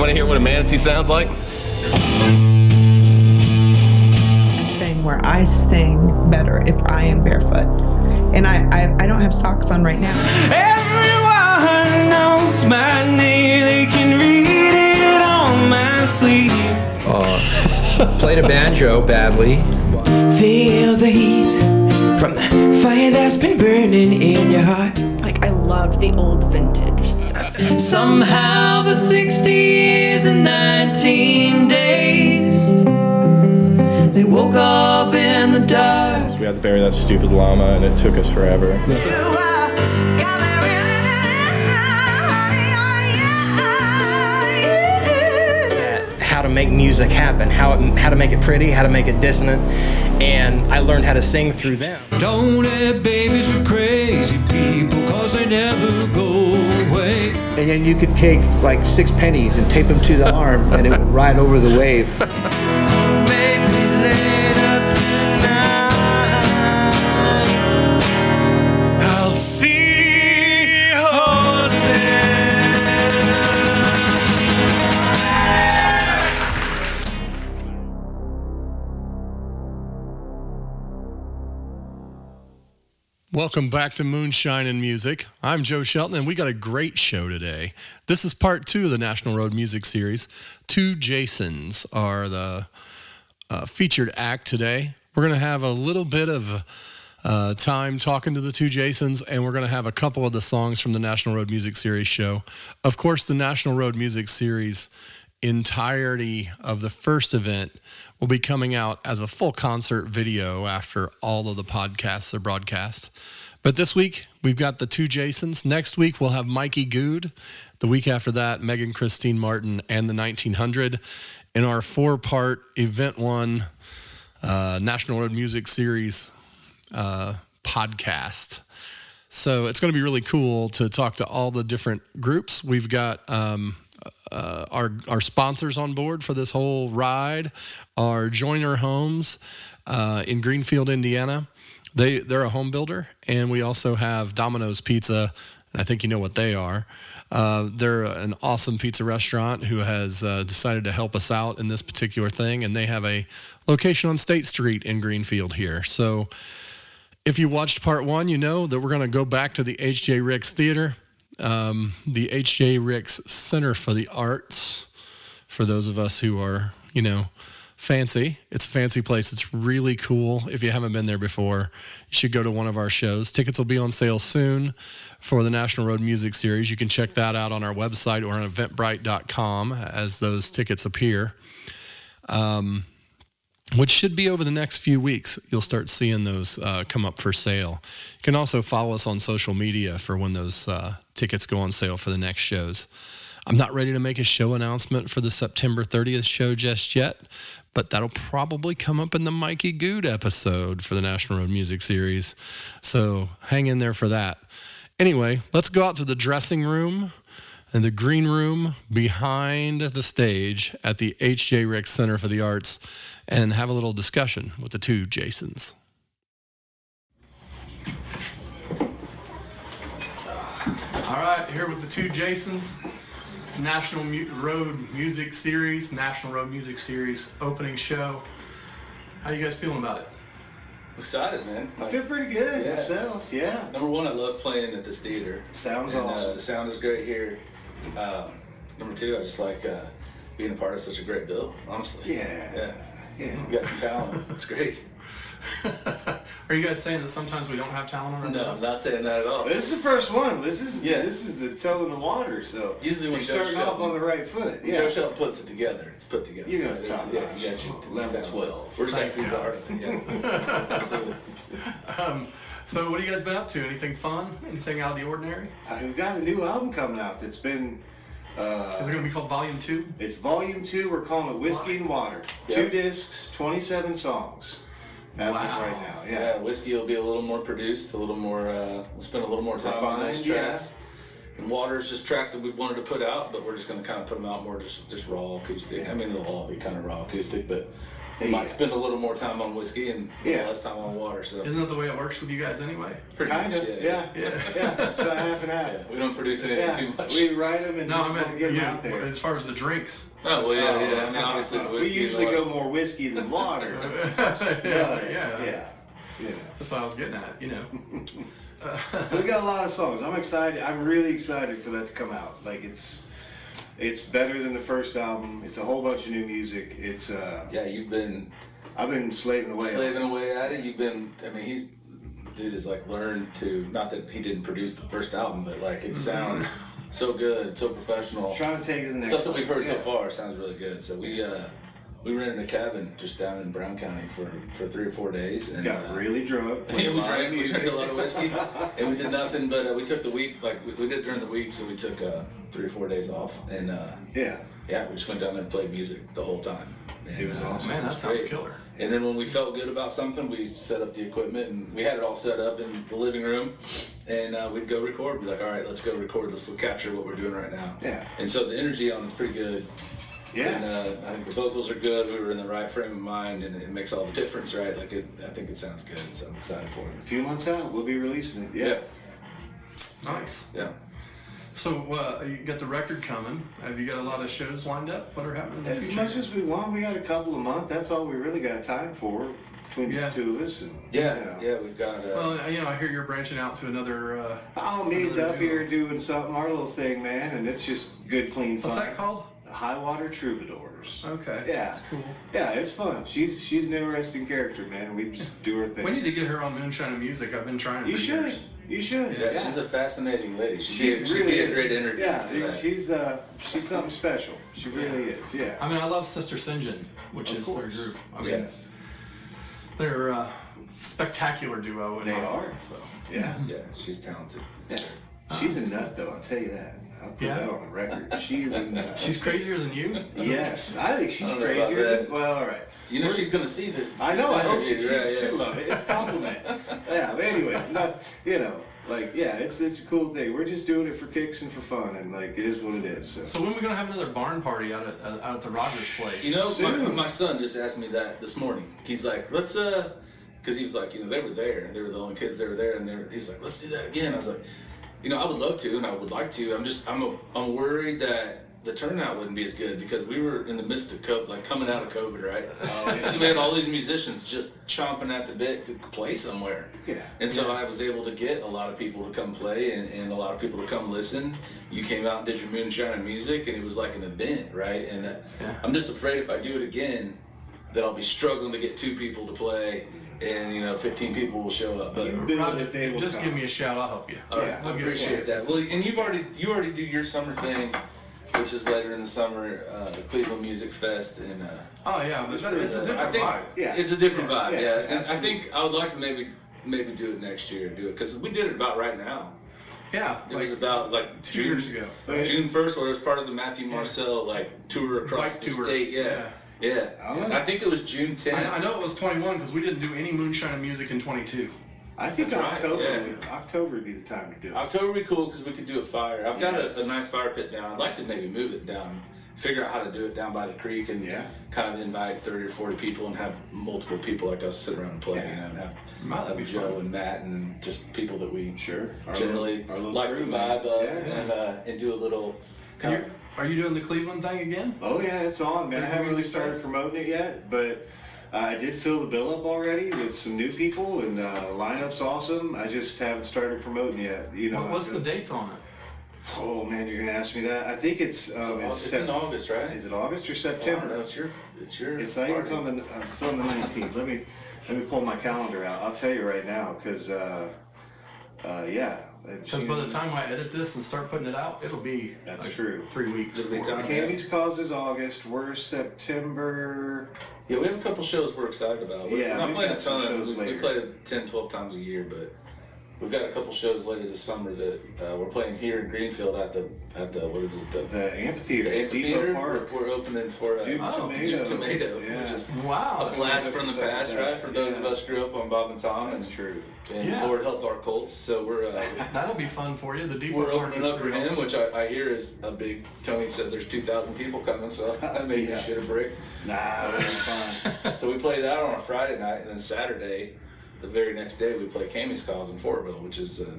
You want to hear what a manatee sounds like? Thing where I sing better if I am barefoot, and I I, I don't have socks on right now. Everyone knows my name, they can read it on my sleeve. Played a banjo badly. Feel the heat from the fire that's been burning in your heart. Like I loved the old vintage stuff. Somehow the 60 years and 19 days. They woke up in the dark. We had to bury that stupid llama, and it took us forever. how to make music happen, how it, how to make it pretty, how to make it dissonant, and I learned how to sing through them. Don't let babies with crazy people, cause they never go away. And then you could take like six pennies and tape them to the arm and it would ride over the wave Welcome back to Moonshine and Music. I'm Joe Shelton, and we got a great show today. This is part two of the National Road Music Series. Two Jasons are the uh, featured act today. We're going to have a little bit of uh, time talking to the two Jasons, and we're going to have a couple of the songs from the National Road Music Series show. Of course, the National Road Music Series entirety of the first event will be coming out as a full concert video after all of the podcasts are broadcast. But this week, we've got the two Jasons. Next week, we'll have Mikey Good. The week after that, Megan Christine Martin and the 1900 in our four part event one uh, National Road Music Series uh, podcast. So it's going to be really cool to talk to all the different groups. We've got um, uh, our our sponsors on board for this whole ride are Joyner Homes uh, in Greenfield, Indiana. They they're a home builder, and we also have Domino's Pizza, and I think you know what they are. Uh, they're an awesome pizza restaurant who has uh, decided to help us out in this particular thing, and they have a location on State Street in Greenfield here. So if you watched part one, you know that we're going to go back to the H.J. Ricks Theater, um, the H.J. Ricks Center for the Arts. For those of us who are, you know, fancy, it's a fancy place. It's really cool. If you haven't been there before, you should go to one of our shows. Tickets will be on sale soon for the National Road Music Series. You can check that out on our website or on eventbrite.com as those tickets appear which should be over the next few weeks. You'll start seeing those uh, come up for sale. You can also follow us on social media for when those uh, tickets go on sale for the next shows. I'm not ready to make a show announcement for the September 30th show just yet, but that'll probably come up in the Mikey Good episode for the National Road Music Series. So hang in there for that. Anyway, let's go out to the dressing room and the green room behind the stage at the H.J. Ricks Center for the Arts and have a little discussion with the two Jasons. All right, here with the two Jasons, National Mu- Road Music Series, National Road Music Series opening show. How you guys feeling about it? Excited, man. I feel pretty good Yeah. myself yeah number one, I love playing at this theater. Sounds And, awesome. Uh, the sound is great here. Um, number two, I just like uh, being a part of such a great bill. Honestly. Yeah. Yeah. yeah You got some talent. it's great. Are you guys saying that sometimes we don't have talent on our No, I'm not saying that at all. this is the first one this is Yeah. this is the toe in the water so Usually when you're Joe starting off on the right foot yeah Joe Shelton puts it together. It's put together. You know it's It's- top Yeah, notch. you got you. Level 12. We're just Thanks, actually guys. the Yeah. Absolutely. Um, so, what have you guys been up to? Anything fun? Anything out of the ordinary? Uh, we've got a new album coming out that's been uh, Is it going to be called Volume 2? It's volume two. We're calling it Whiskey and Water. Yep. Two discs, 27 songs. As Wow. of right now, Yeah, yeah. whiskey will be a little more produced, a little more. Uh, we'll spend a little more time on those Refined, yeah. tracks. And water's just tracks that we wanted to put out, but we're just going to kind of put them out more just just raw acoustic. I mean, they'll all be kind of raw acoustic, but we might spend a little more time on whiskey and Yeah. less time on water. So Isn't that the way it works with you guys anyway? pretty Kind much, of, yeah, yeah, Yeah. It's about half and half. Yeah, we don't produce anything Yeah, too much. we write them and No, just I want to meant get them yeah, out there. as far as the drinks. oh well, yeah, yeah. I mean, obviously the we usually go more whiskey than water. yeah, yeah, yeah, yeah. You. That's what I was getting at. You know. we got a lot of songs. I'm excited. I'm really excited for that to come out. Like it's, it's better than the first album. It's a whole bunch of new music. It's uh, Yeah, you've been I've been slaving away. slaving away at it. You've been. I mean, he's dude has like learned to. Not that he didn't produce the first album, but like it sounds so good, so professional. Trying to take it the next. Stuff that we've heard so far sounds really good. So we uh, we rented a cabin just down in Brown County for, for three or four days and Got uh, really drunk. played yeah, we drank, we drank a lot of whiskey, and we did nothing. But uh, we took the week, like we, we did during the week, so we took uh, three or four days off, and uh, Yeah. yeah, we just went down there and played music the whole time. And, It was uh, awesome. Man, that sounds great. killer. And then when we felt good about something, we set up the equipment and we had it all set up in the living room, and uh, we'd go record. We'd be like, all right, let's go record. Let's capture what we're doing right now. Yeah. And so the energy on it's pretty good. Yeah. And uh, I think the vocals are good. We were in the right frame of mind, and it makes all the difference, right? Like it, I think it sounds good, so I'm excited for it. A few months out, we'll be releasing it. Yeah. Yeah, Nice. yeah. So uh, you got the record coming. Have you got a lot of shows lined up? What are happening in the As future? much as we want, we got a couple of months. That's all we really got time for between Yeah. the two of us. And, Yeah, you know. yeah, we've got. Uh, well, you know, I hear you're branching out to another. Uh, Oh, me and Another Duffy duo. are doing something, our little thing, man, and it's just good, clean fun. what's that called? High Water Troubadours. Okay. Yeah. That's cool. Yeah, it's fun. She's she's an interesting character, man. We just do her thing. We need to get her on Moonshine and Music. I've been trying. To You should. Years. You should. yeah, she's a fascinating lady. She'd, She be, she'd really be a great interview. Yeah, she's uh she's something special. She really is. Yeah. I mean, I love Sister Sinjin, which Of is their course. group. I mean, yes. they're a spectacular duo. in They are. So. Yeah. yeah, she's talented. Yeah. great. She's a nut, though. I'll tell you that. I'll put Yeah? that on the record. She is a nut. She's crazier than you. Yes, I think she's I don't know about crazier than. Well, all right. You know she's gonna see this. I know. I hope she, this she, right, she'll yeah. love it. It's a compliment. yeah. But anyways, not you know, like yeah, it's it's a cool thing. We're just doing it for kicks and for fun, and like it is what it is. So. So when are we gonna have another barn party out at uh, out at the Rogers place? You know, my, my son just asked me that this morning. He's like, let's uh, because he was like, you know, they were there. They were the only kids that were there, and they were, he was like, let's do that again. I was like, you know, I would love to, and I would like to. I'm just, I'm, a, I'm worried that the turnout wouldn't be as good because we were in the midst of COVID, like coming out of COVID, right? Oh, so we had all these musicians just chomping at the bit to play somewhere. Yeah. And so I was able to get a lot of people to come play and, and a lot of people to come listen. You came out and did your moonshine and music, and it was like an event, right? And uh, Yeah. I'm just afraid if I do it again, that I'll be struggling to get two people to play, and you know, 15 people will show up. But You Roger, they will just come. give me a shout. I'll help you. all right, Yeah. I appreciate that. Well, and you've already you already do your summer thing, which is later in the summer, uh, the Cleveland Music Fest, and uh, Oh yeah, but that, it's a different I think vibe. Yeah. it's a different vibe. Yeah, Yeah, and I think I would like to maybe maybe do it next year. Do it because we did it about right now. Yeah, It like was about like two June, years ago. June first, where it was part of the Matthew Marcel like tour across Bike the tour. state. Yeah, yeah. I don't know. I think it was June 10th. I, I know it was 21 because we didn't do any moonshine and music in 22. I think That's right, October yeah. would, October would be the time to do it. October would be cool because we could do a fire. I've got a, Yes. a nice fire pit down. I'd like to maybe move it down, figure out how to do it down by the creek, and Yeah. kind of invite 30 or 40 people and have multiple people like us sit around and play, Yeah. you know, and have, Wow, that'd be Joe fun. and Matt and just people that we Sure. Our generally little- our little like crew, the man. vibe of Yeah. and uh, and do a little kind you, of are you doing the Cleveland thing again? Oh yeah, it's on, man. I haven't really started fest? promoting it yet, but uh, I did fill the bill up already with some new people, and uh, lineup's awesome. I just haven't started promoting yet. You know. What, what's the because- dates on it? Oh man, you're gonna ask me that. I think it's um, it's, it's, in August, right? Is it August or Oh, I don't know. September? It's your it's your It's I think it's on the uh, it's on the 19th. Let me let me pull my calendar out. I'll tell you right now, cause uh, uh, yeah. Because by the time I edit this and start putting it out, it'll be That's like true. three weeks. It'll be four time. weeks. Cammy's cause is August. We're September. Yeah, we have a couple shows we're excited about. We're Yeah, not we've playing a ton. We, we later. play 10, 12 times a year, but we've got a couple shows later this summer that uh, we're playing here in Greenfield at the at the what is it the, The amphitheater, the amphitheater. Depot Park. We're, we're opening for uh, Duke Oh, Tumatoe. Duke Tumatoe, Yeah. which is Wow. a blast from the past, said. right? For those of us who grew up on Bob and Tom, That's and, true. and Yeah. Lord help our Colts. So we're uh, That'll be fun for you. The Depot we're Park opening is up for pretty him, awesome. which I, I hear is a big. Tony said there's 2,000 people coming, so that made Yeah. me shit a brick. Nah, we're fine. So we play that on a Friday night, and then Saturday, the very next day, we play Cammy's Cause in Fortville, which is a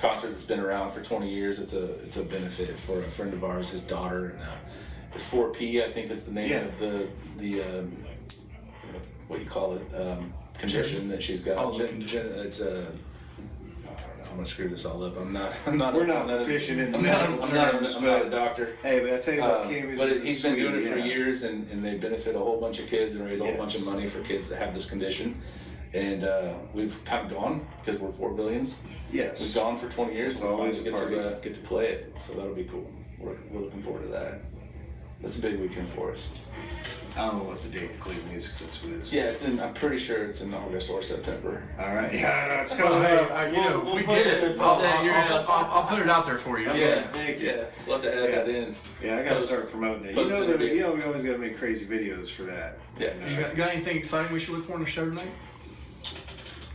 concert that's been around for 20 years. It's a it's a benefit for a friend of ours, his daughter, and uh, it's 4P, I think is the name Yeah. of the the um, what do you call it um, condition that she's got. Oh, Gen- gen- it's a I'm gonna screw this all up. I'm not. I'm not. We're not a- fishing in I'm not. medical I'm not. terms, a- I'm not a doctor. Hey, but I tell you what, Um, Cammy's but it, he's been doing it for yeah. years, and, and they benefit a whole bunch of kids and raise a whole Yes. bunch of money for kids that have this condition. And uh, we've kind of gone because we're four billions. Yes. We've gone for 20 years. It's and we always finally a get to uh, get to play it, so that'll be cool. We're, we're looking forward to that. That's a big weekend for us. I don't know what the date the Cleveland Music Festival is. Yeah, it's in. I'm pretty sure it's in August or September. All right. Yeah, no, it's coming hey, up. I- you know, we'll we put get it- it. I'll, put it in your I'll- I'll- I'll put it out there for you. Yeah, thank you. yeah. We'll have to add Yeah. that in. Yeah, I gotta Post- start promoting it. You know, it that, you know, we always gotta make crazy videos for that. Yeah. You got, got anything exciting we should look for in the show tonight?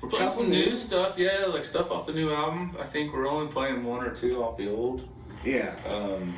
We're playing some new new- stuff, yeah, like stuff off the new album. I think we're only playing one or two off the old. Yeah. Um,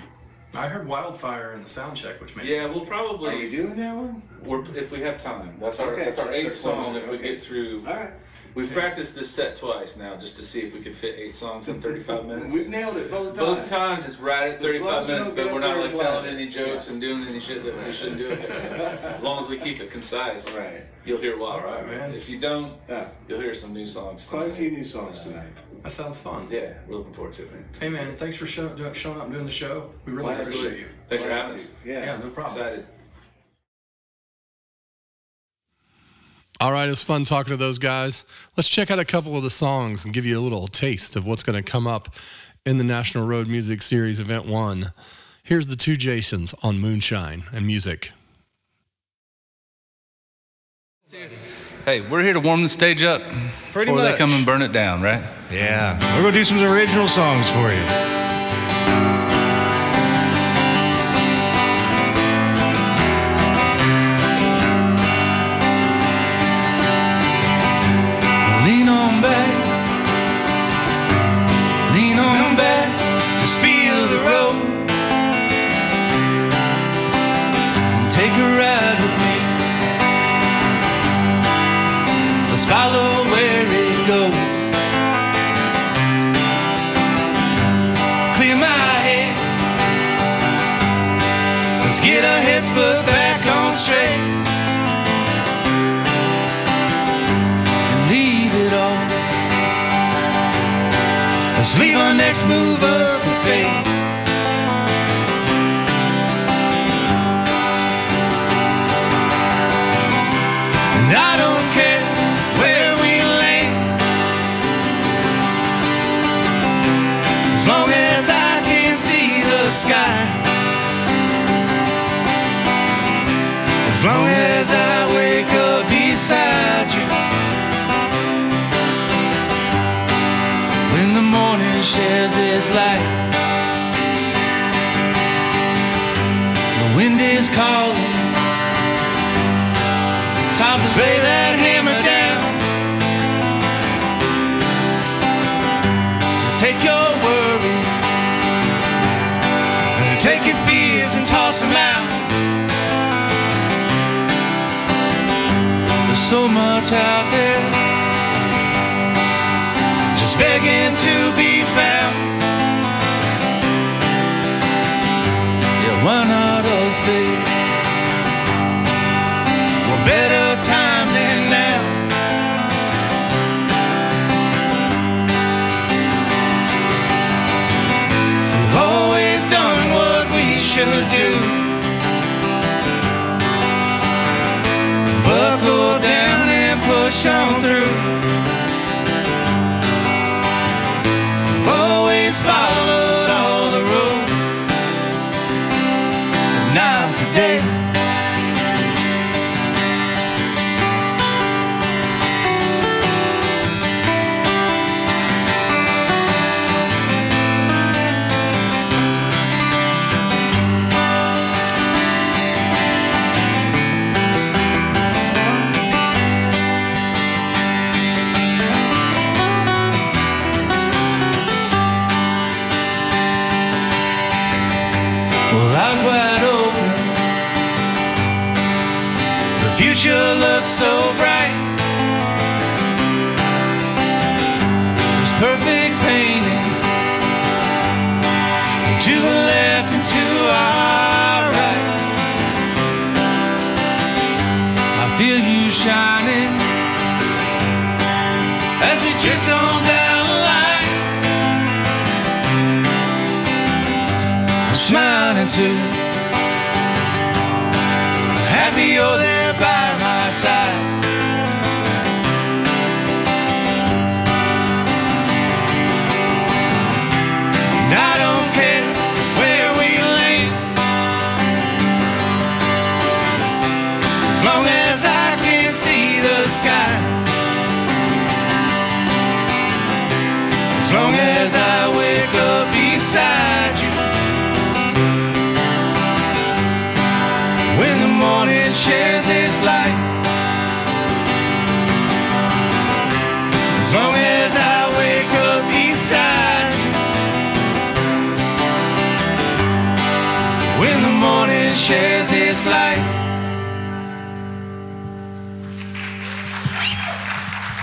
I heard Wildfire in the sound check, which made yeah, we'll probably. Are we doing that one? we're, if we have time. That's our Okay, that's our that's our eighth song. closer, If we get through, All right. We've practiced this set twice now just to see if we could fit eight songs in 35 minutes. We nailed it both times. Both times it's right at 35 minutes, but we're not like telling any jokes and doing any shit that we shouldn't do. as long as we keep it concise, Right. you'll hear Wildfire. right, man. If you don't, Yeah. you'll hear some new songs. Quite a tonight. few new songs tonight. That sounds fun. Yeah, we're looking forward to it, man. Hey man, thanks for show, doing, showing up and doing the show. We really Glad to. appreciate you. Thanks for having us. Yeah. Yeah, no problem. Excited. All right, it was fun talking to those guys. Let's check out a couple of the songs and give you a little taste of what's going to come up in the National Road Music Series Event 1. Here's the two Jasons on Moonshine and Music. Hey, we're here to warm the stage up Pretty before they come and burn it down, right? Yeah, we're gonna do some original songs for you. Put back on straight. and leave it all. Let's leave our next move up to fate. Light, the wind is calling. Time to lay that hammer down. Take your worries, take your fears and toss them out. There's so much out there just begging to be found. Should do. Buckle down and push on through. Future looks so bright. There's perfect paintings to the left and to our right. I feel you shining as we drift on down the line. I'm smiling too.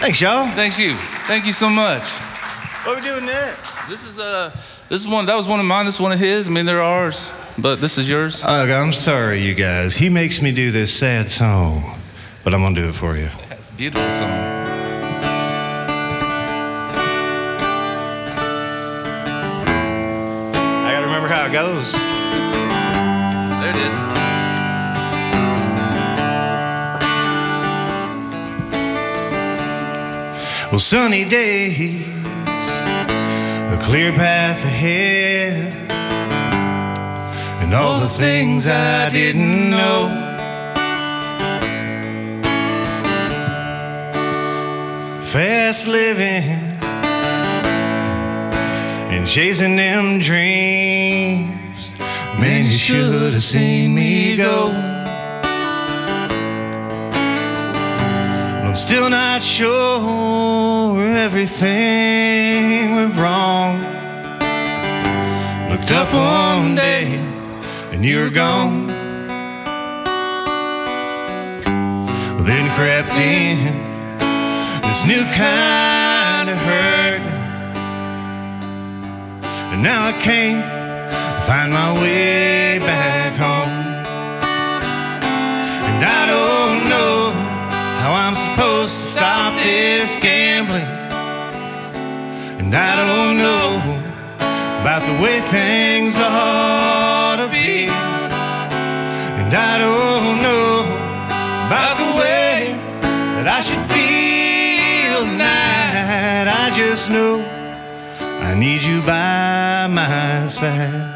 Thanks, y'all. Thanks you. Thank you so much. What are we doing next? This is uh this is one that was one of mine, this is one of his. I mean they're ours, but this is yours. Ugh, I'm sorry, you guys. He makes me do this sad song, but I'm gonna do it for you. It's a beautiful song. I gotta remember how it goes. Sunny days, a clear path ahead, and all the things I didn't know. Fast living and chasing them dreams. Man, you should have seen me go. I'm still not sure everything went wrong. Looked up one day and you were gone. Then crept in this new kind of hurt. And now I can't find my way back home. And I don't know how I'm supposed to stop this gambling. And I don't know about the way things ought to be. And I don't know about the way that I should feel tonight. I just know I need you by my side.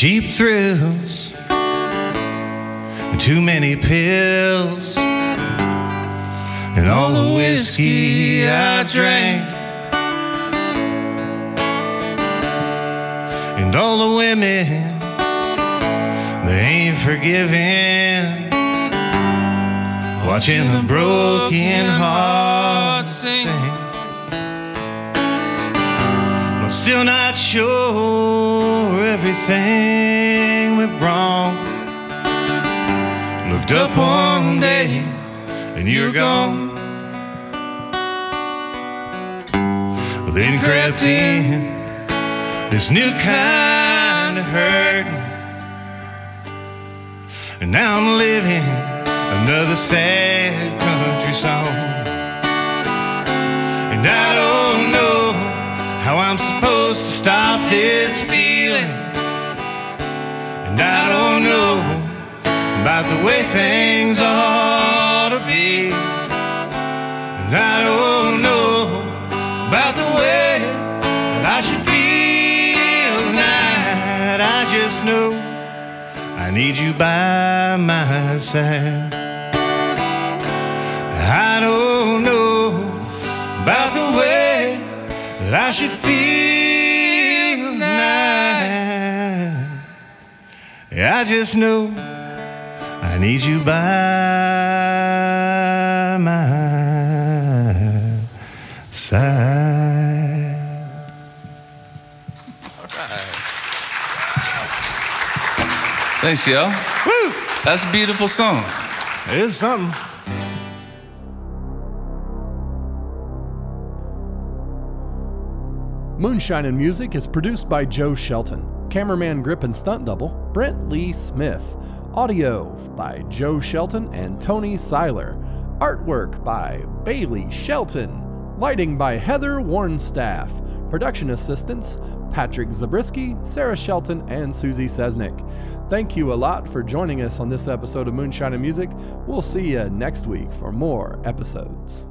Cheap thrills, too many pills, and all the whiskey I drank, and all the women they ain't forgiving. Watching a broken heart sing. Still not sure everything went wrong. Looked up one day and you're gone. Then crept in this new kind of hurt. And now I'm living another sad country song. And I don't stop this feeling. And I don't know about the way things ought to be. And I don't know about the way I should feel tonight. I just know I need you by my side. I don't know about the way that I should feel I just know I need you by my side. All right. Thanks, yo. Woo! That's a beautiful song. It is something. Moonshine and Music is produced by Joe Shelton. Cameraman grip and stunt double, Brent Lee Smith. Audio by Joe Shelton and Tony Seiler. Artwork by Bailey Shelton. Lighting by Heather Warnstaff. Production assistants Patrick Zabriskie, Sarah Shelton, and Susie Sesnick. Thank you a lot for joining us on this episode of Moonshine and Music. We'll see you next week for more episodes.